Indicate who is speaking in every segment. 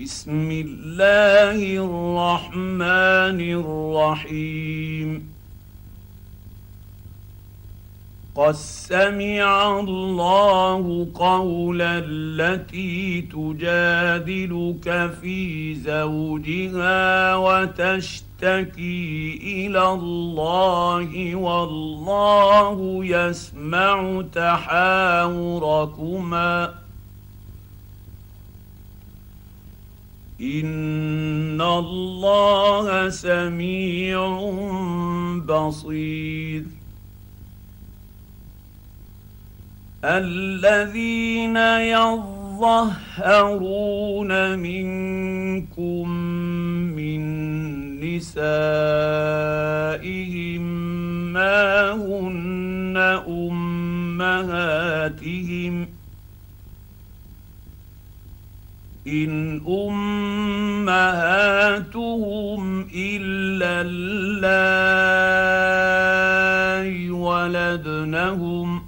Speaker 1: بسم الله الرحمن الرحيم قد سمع الله قول التي تجادلك في زوجها وتشتكي الى الله والله يسمع تحاوركما ان الله سميع بصير الذين يظهرون منكم من نسائهم ما هن امهاتهم ۖ ان امهاتهم الا اللائي ولدنهم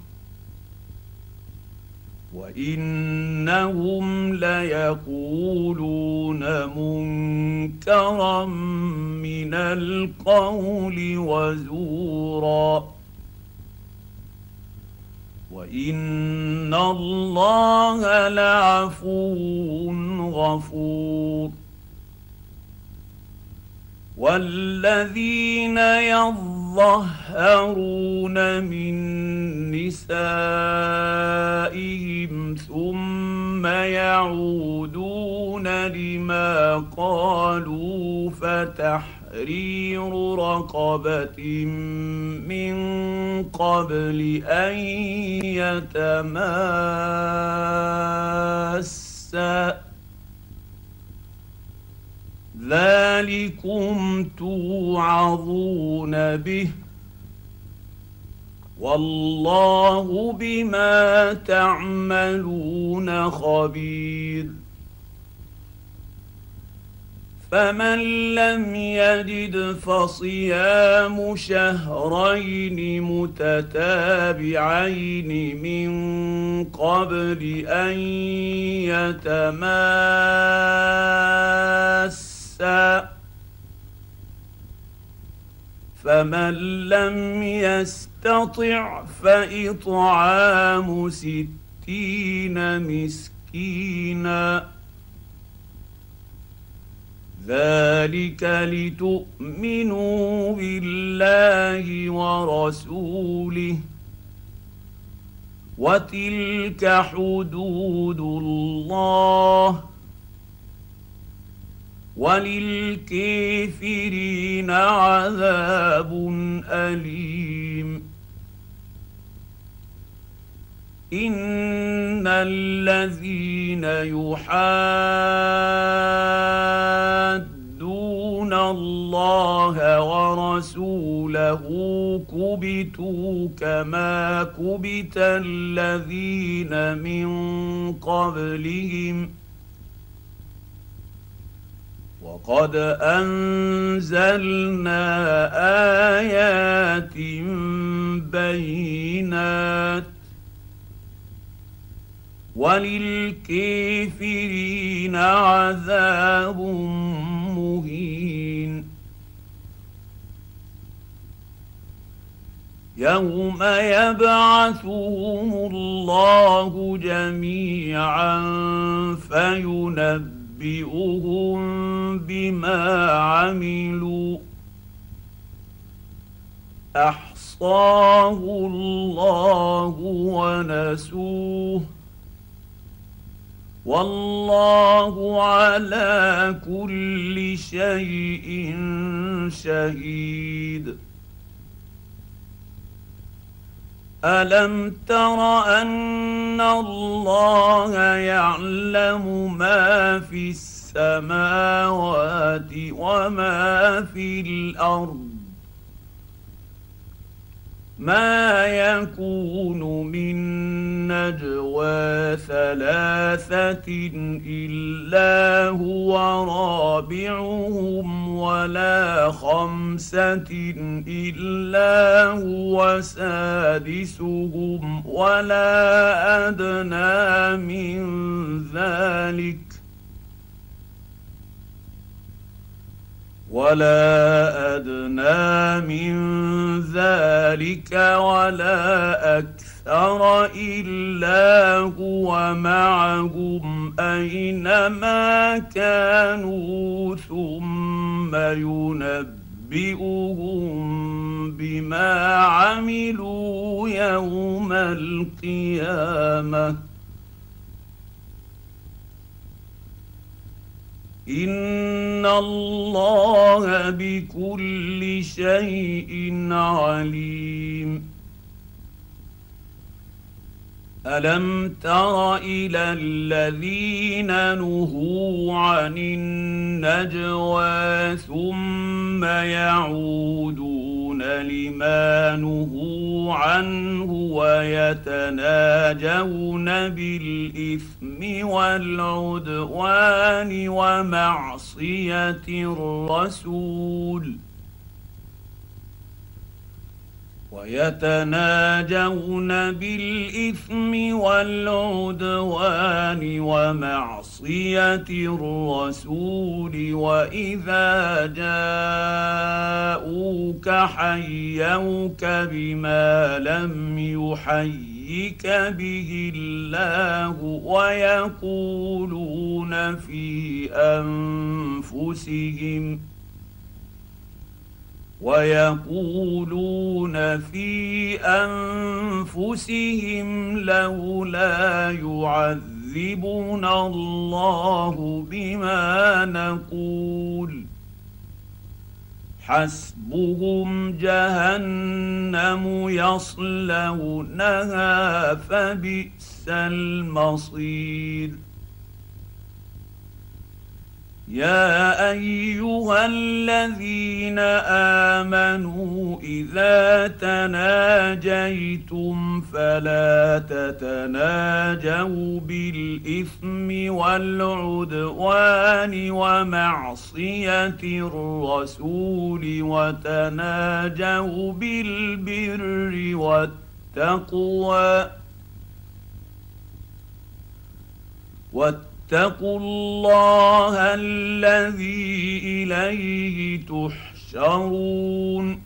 Speaker 1: وانهم ليقولون منكرا من القول وزورا وان الله لعفو غفور والذين يظهرون من نسائهم ثم يعودون لما قالوا فتحرير رقبه من قبل ان يتماسا ذلكم توعظون به والله بما تعملون خبير فمن لم يجد فصيام شهرين متتابعين من قبل ان يتماس فمن لم يستطع فإطعام ستين مسكينا ذلك لتؤمنوا بالله ورسوله وتلك حدود الله وللكافرين عذاب اليم ان الذين يحادون الله ورسوله كبتوا كما كبت الذين من قبلهم ۖ وقد انزلنا ايات بينات وللكافرين عذاب مهين يوم يبعثهم الله جميعا فينبئ وننبئهم بما عملوا احصاه الله ونسوه والله على كل شيء شهيد الم تر ان الله يعلم ما في السماوات وما في الارض ما يكون من نجوى ثلاثه الا هو رابعهم ولا خمسه الا هو سادسهم ولا ادنى من ذلك ولا ادنى من ذلك ولا اكثر الا هو معهم اينما كانوا ثم ينبئهم بما عملوا يوم القيامه إن ان الله بكل شيء عليم الم تر الى الذين نهوا عن النجوى ثم يعودون لما نهوا عنه ويتناجون بالاثم والعدوان ومعصيه الرسول ويتناجون بالاثم والعدوان ومعصيه الرسول واذا جاء ربك حيوك بما لم يحيك به الله ويقولون في انفسهم ويقولون في انفسهم لولا يعذبنا الله بما نقول حسبهم جهنم يصلونها فبئس المصير يا ايها الذين امنوا اذا تناجيتم فلا تتناجوا بالاثم والعدوان ومعصيه الرسول وتناجوا بالبر والتقوى, اتقوا الله الذي اليه تحشرون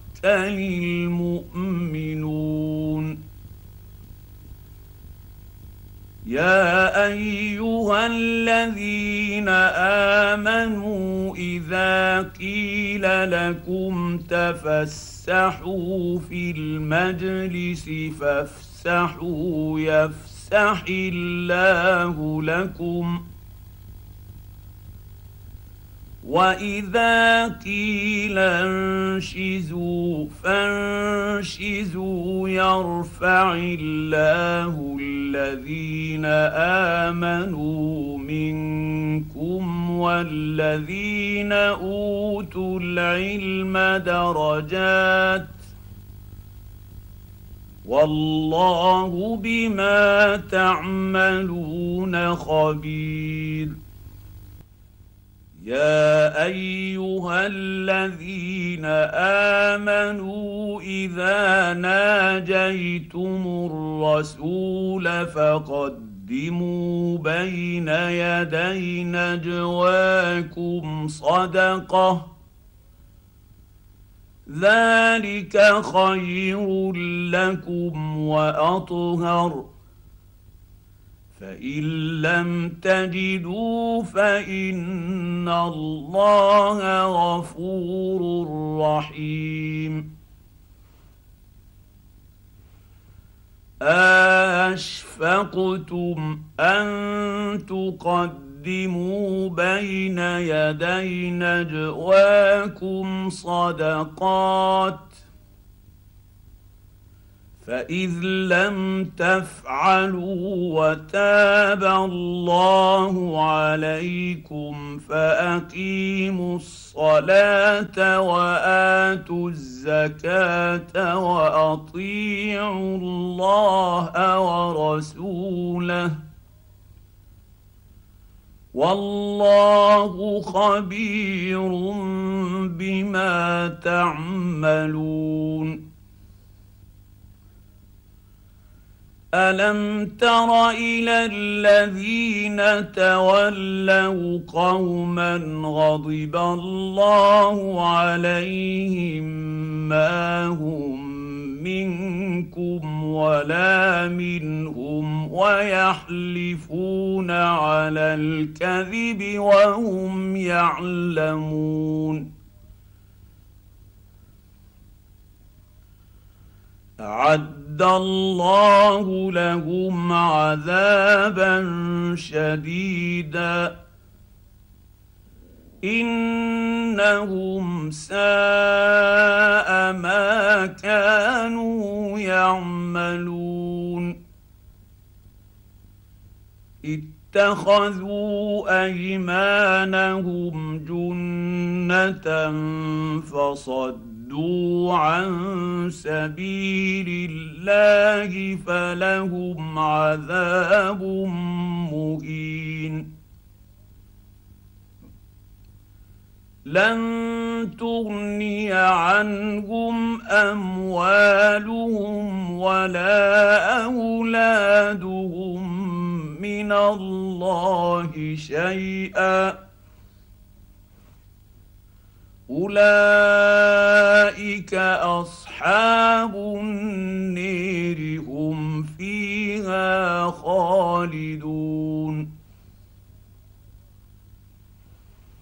Speaker 1: للمؤمنون يا ايها الذين امنوا اذا قيل لكم تفسحوا في المجلس فافسحوا يفسح الله لكم ۖ واذا قيل انشزوا فانشزوا يرفع الله الذين امنوا منكم والذين اوتوا العلم درجات والله بما تعملون خبير يا ايها الذين امنوا اذا ناجيتم الرسول فقدموا بين يدي نجواكم صدقه ذلك خير لكم واطهر فان لم تجدوا فان الله غفور رحيم اشفقتم ان تقدموا بين يدي نجواكم صدقات فاذ لم تفعلوا وتاب الله عليكم فاقيموا الصلاه واتوا الزكاه واطيعوا الله ورسوله والله خبير بما تعملون الم تر الى الذين تولوا قوما غضب الله عليهم ما هم منكم ولا منهم ويحلفون على الكذب وهم يعلمون أعد اعد الله لهم عذابا شديدا انهم ساء ما كانوا يعملون اتخذوا ايمانهم جنه فصدوا صدوا عن سبيل الله فلهم عذاب مهين لن تغني عنهم اموالهم ولا اولادهم من الله شيئا اولئك اصحاب النير هم فيها خالدون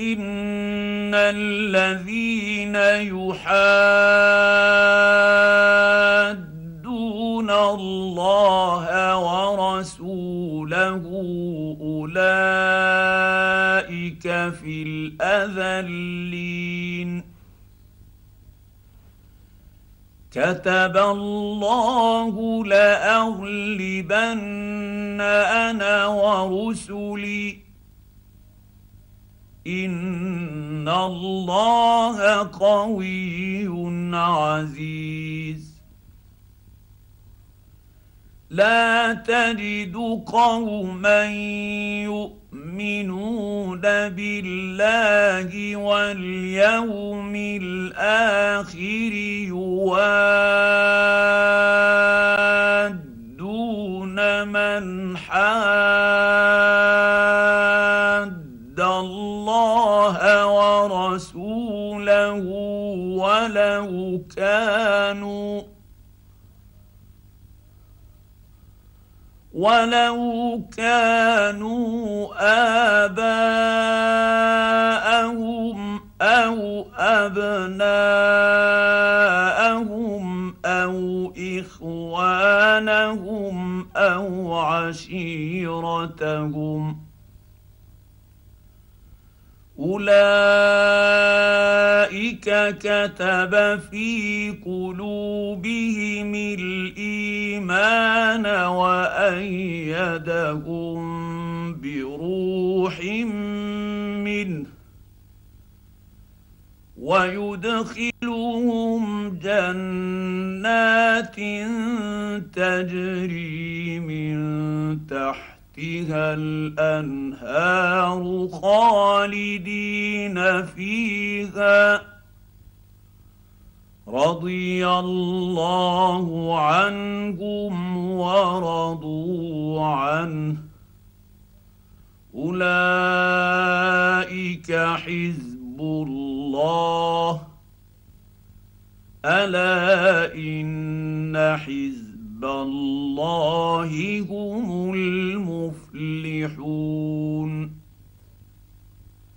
Speaker 1: ان الذين يحادون الله ورسوله اولئك في الاذلين كتب الله لاغلبن انا ورسلي ان الله قوي عزيز لا تجد قوما يؤمنون بالله واليوم الاخر يوادون من حاد له ولو كانوا ولو كانوا آباءهم أو أبناءهم أو إخوانهم أو عشيرتهم أولئك ذلك كتب في قلوبهم الايمان وايدهم بروح منه ويدخلهم جنات تجري من تحت تحتها الانهار خالدين فيها رضي الله عنهم ورضوا عنه اولئك حزب الله الا ان حزب الله هم المفلحون